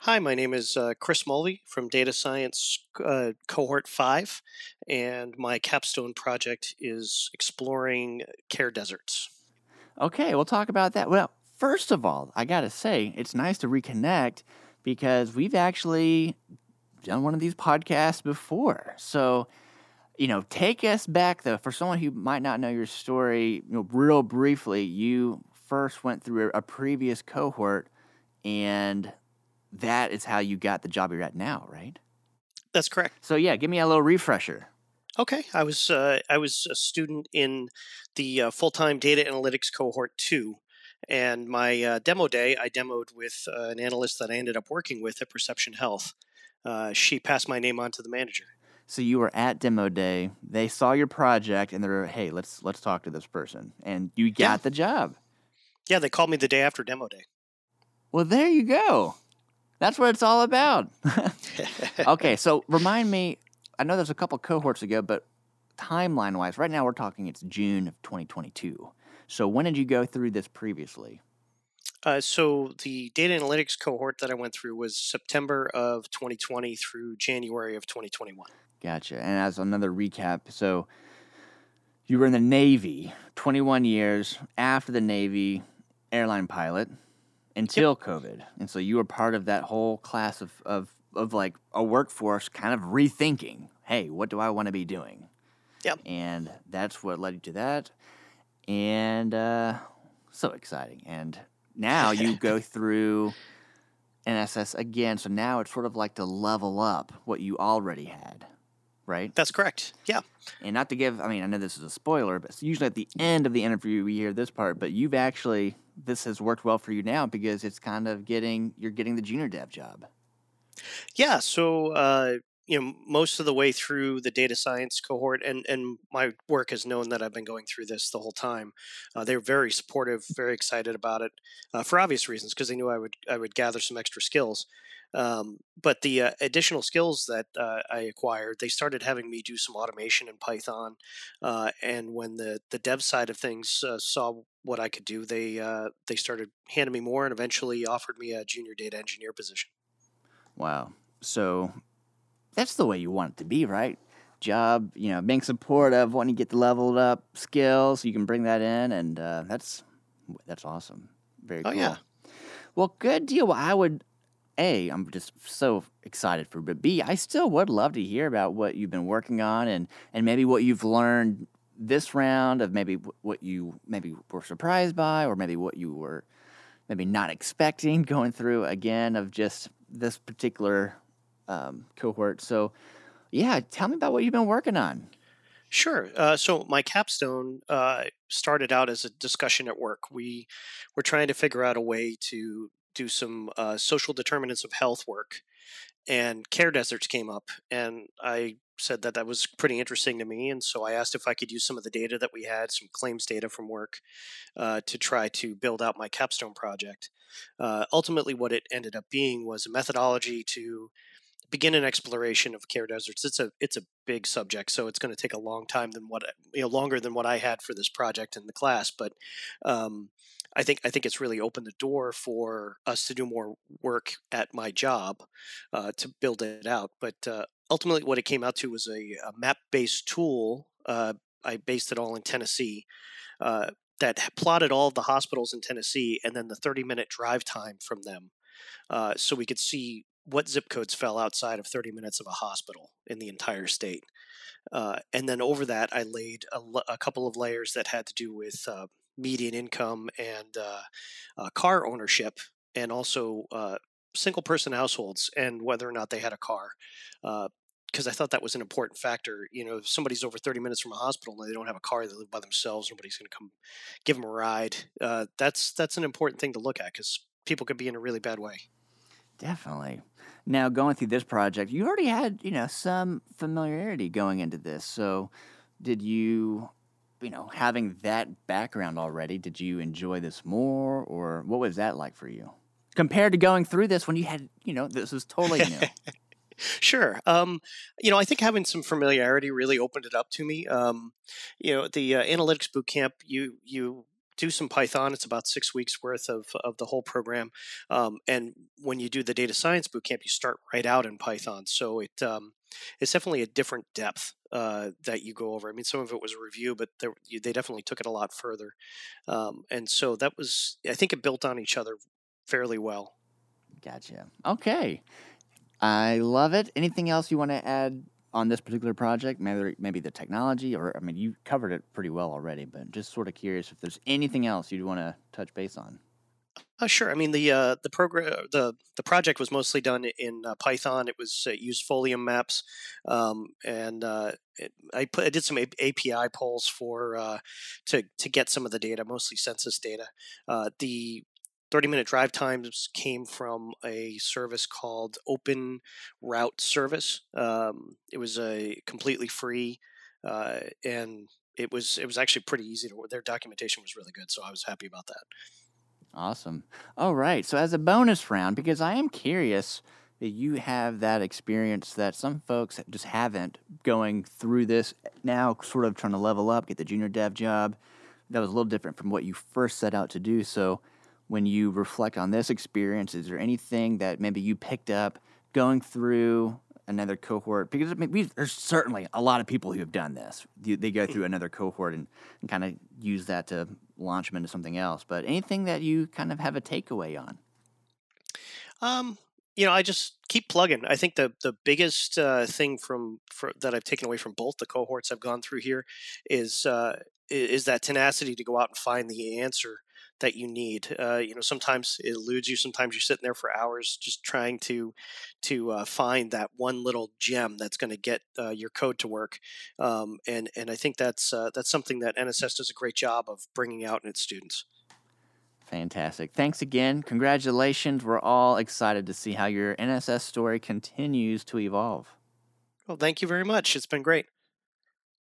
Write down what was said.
Hi, my name is uh, Chris Mulvey from Data Science uh, Cohort 5, and my capstone project is exploring care deserts. Okay, we'll talk about that. Well, first of all, I got to say, it's nice to reconnect because we've actually done one of these podcasts before. So, you know, take us back though. For someone who might not know your story, you know, real briefly, you first went through a, a previous cohort and that is how you got the job you're at now, right? That's correct. So yeah, give me a little refresher. Okay, I was uh, I was a student in the uh, full time data analytics cohort two, and my uh, demo day I demoed with uh, an analyst that I ended up working with at Perception Health. Uh, she passed my name on to the manager. So you were at demo day. They saw your project and they're hey, let's let's talk to this person, and you got Yeah. the job. Yeah, they called me the day after demo day. Well, there you go. That's what it's all about. okay, so remind me. I know there's a couple cohorts ago, but timeline wise, right now we're talking it's June of 2022. So when did you go through this previously? Uh, so the data analytics cohort that I went through was September of 2020 through January of 2021. Gotcha. And as another recap, so you were in the Navy 21 years after the Navy, airline pilot until COVID. And so you were part of that whole class of, of, of like a workforce kind of rethinking hey, what do I want to be doing? Yep. And that's what led you to that. And uh, so exciting. And now you go through NSS again. So now it's sort of like to level up what you already had, right? That's correct. Yeah. And not to give, I mean, I know this is a spoiler, but usually at the end of the interview we hear this part. But you've actually, this has worked well for you now because it's kind of getting, you're getting the junior dev job. Yeah. So, uh, you know, most of the way through the data science cohort, and and my work has known that I've been going through this the whole time. Uh, they're very supportive, very excited about it, uh, for obvious reasons, because they knew I would I would gather some extra skills. Um, but the uh, additional skills that uh, I acquired, they started having me do some automation in Python. Uh, and when the the dev side of things uh, saw what I could do, they they started handing me more, and eventually offered me a junior data engineer position. Wow. So that's the way you want it to be, right? Job, you know, being supportive, wanting to get the leveled up skills, you can bring that in, and uh, that's that's awesome. Very Oh, cool. yeah. Well, good deal. Well, I would, a, I'm just so excited for, but b, I still would love to hear about what you've been working on, and and maybe what you've learned this round of maybe what you maybe were surprised by, or maybe what you were maybe not expecting going through again of just this particular um, cohort. So, yeah, tell me about what you've been working on. Sure. Uh, so my capstone uh, started out as a discussion at work. We were trying to figure out a way to do some uh, social determinants of health work, and care deserts came up, and I said that that was pretty interesting to me, and so I asked if I could use some of the data that we had, some claims data from work, uh, to try to build out my capstone project. Uh, ultimately, what it ended up being was a methodology to begin an exploration of care deserts. It's a it's a big subject, so it's going to take a long time than what you know longer than what I had for this project in the class. But um, I think I think it's really opened the door for us to do more work at my job uh, to build it out. But uh, ultimately, what it came out to was a, a map based tool. Uh, I based it all in Tennessee. Uh, that plotted all the hospitals in Tennessee and then the 30 minute drive time from them uh, so we could see what zip codes fell outside of 30 minutes of a hospital in the entire state. Uh, and then over that, I laid a couple of layers that had to do with uh, median income and uh, uh, car ownership, and also uh, single person households and whether or not they had a car. Because I thought that was an important factor. You know, if somebody's over 30 minutes from a hospital and they don't have a car, they live by themselves, nobody's going to come give them a ride. Uh, that's that's an important thing to look at because people could be in a really bad way. Definitely. Now, going through this project, you already had, you know, some familiarity going into this. So, did you, you know, having that background already, did you enjoy this more or what was that like for you? Compared to going through this when you had, you know, this was totally new. Sure. Um, you know, I think having some familiarity really opened it up to me. Um, you know, the uh, analytics boot camp, you you do some Python. It's about six weeks worth of, of the whole program. Um, and when you do the data science bootcamp, you start right out in Python. So it um, it's definitely a different depth uh, that you go over. I mean, some of it was review, but there, they definitely took it a lot further. Um, and so that was, I think it built on each other fairly well. Gotcha. Okay. I love it. Anything else you want to add on this particular project? Maybe maybe the technology, or I mean, you covered it pretty well already. But just sort of curious if there's anything else you'd want to touch base on. Uh, sure. I mean the uh, the program the the project was mostly done in uh, Python. It was uh, used Folium maps, um, and uh, it, I put I did some API polls for uh, to to get some of the data, mostly census data. the 30 minute drive times came from a service called Open Route Service. Um, it was a completely free, uh, and it was it was actually pretty easy to. Their documentation was really good, so I was happy about that. Awesome. All right. So as a bonus round, because I am curious that you have that experience that some folks just haven't going through this now, sort of trying to level up, get the junior dev job. That was a little different from what you first set out to do. So when you reflect on this experience? Is there anything that maybe you picked up going through another cohort? Because I mean, there's certainly a lot of people who have done this. They go through another cohort and, and kind of use that to launch them into something else. But anything that you kind of have a takeaway on? Um, you know, I just keep plugging. I think the the biggest uh, thing from for, that I've taken away from both the cohorts I've gone through here is uh, is that tenacity to go out and find the answer that you need. Uh, you know, sometimes it eludes you. Sometimes you're sitting there for hours just trying to to uh, find that one little gem that's going to get uh, your code to work. Um, and and I think that's uh, that's something that NSS does a great job of bringing out in its students. Fantastic. Thanks again. Congratulations. We're all excited to see how your NSS story continues to evolve. Well, thank you very much. It's been great.